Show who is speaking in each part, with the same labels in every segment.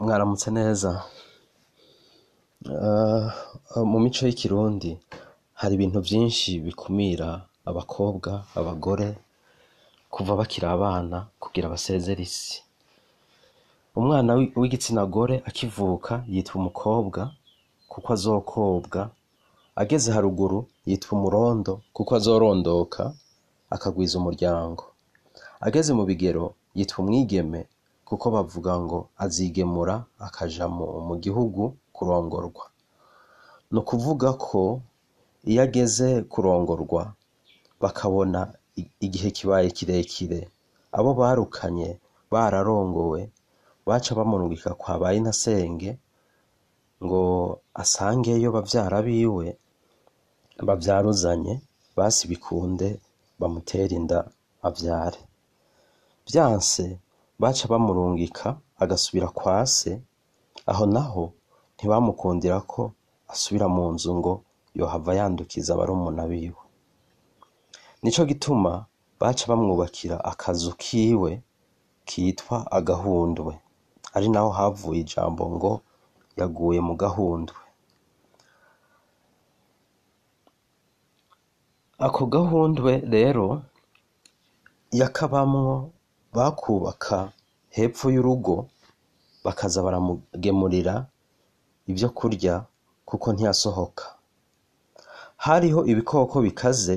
Speaker 1: Mwaramutse neza ah, ah, mu mico y'ikirundi hari ibintu byinshi bikumira abakobwa, abagore kuva bakiri abana kugira basezere isi, umwana w'igitsina gore akivuka yitwa umukobwa kuko azokobwa, ageze haruguru yitwa umurondo kuko azorondoka akagwiza umuryango, ageze mu bigero yitwa umwigeme kuko bavuga ngo azigemura akaja mu gihugu kurongorwa ni ukuvuga ko iyo ageze kurongorwa bakabona igihe kibaye kirekire abo barukanye bararongowe baca bamurungika kwa bayinasenge ngo asangeyo babyara biwe babyaruzanye basi bikunde bamutere inda avyare vyanse baca bamurungika agasubira kwa se aho naho ntibamukundira ko asubira mu nzu ngo yohava yandukiza barumuna biwe nico gituma baca bamwubakira akazu kiwe kitwa agahundwe ari naho havuye ijambo ngo yaguye mu gahundwe ako gahundwe rero yakabamwo bakubaka hepfo y'urugo bakaza baramugemurira ibyo kurya kuko ntiyasohoka hariho ibikoko bikaze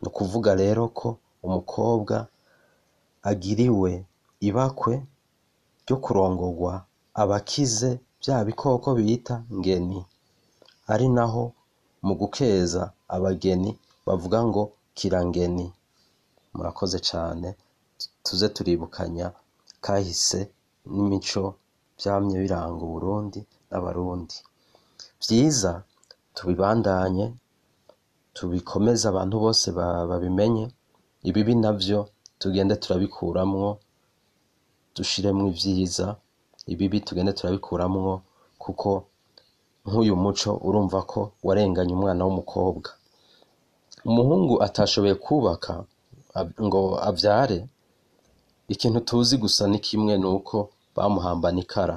Speaker 1: ni ukuvuga rero ko umukobwa agiriwe ibakwe ryo kurongorwa abakize bya bikoko bita ngeni ari naho mu gukeza abageni bavuga ngo kirangeni murakoze cyane tuze turibukanya kahise n'imico byamye biranga Uburundi n'Abarundi byiza tubibandanye tubikomeze abantu bose babimenye ibibi navyo tugende turabikuramwo dushiremwo ibyiza ibibi tugende turabikuramwo kuko nk'uyu muco urumva ko warenganye umwana w'umukobwa umuhungu atashoboye kubaka ngo abyare Ikintu tuzi gusa ni kimwe ni uko bamuhambanye ikara.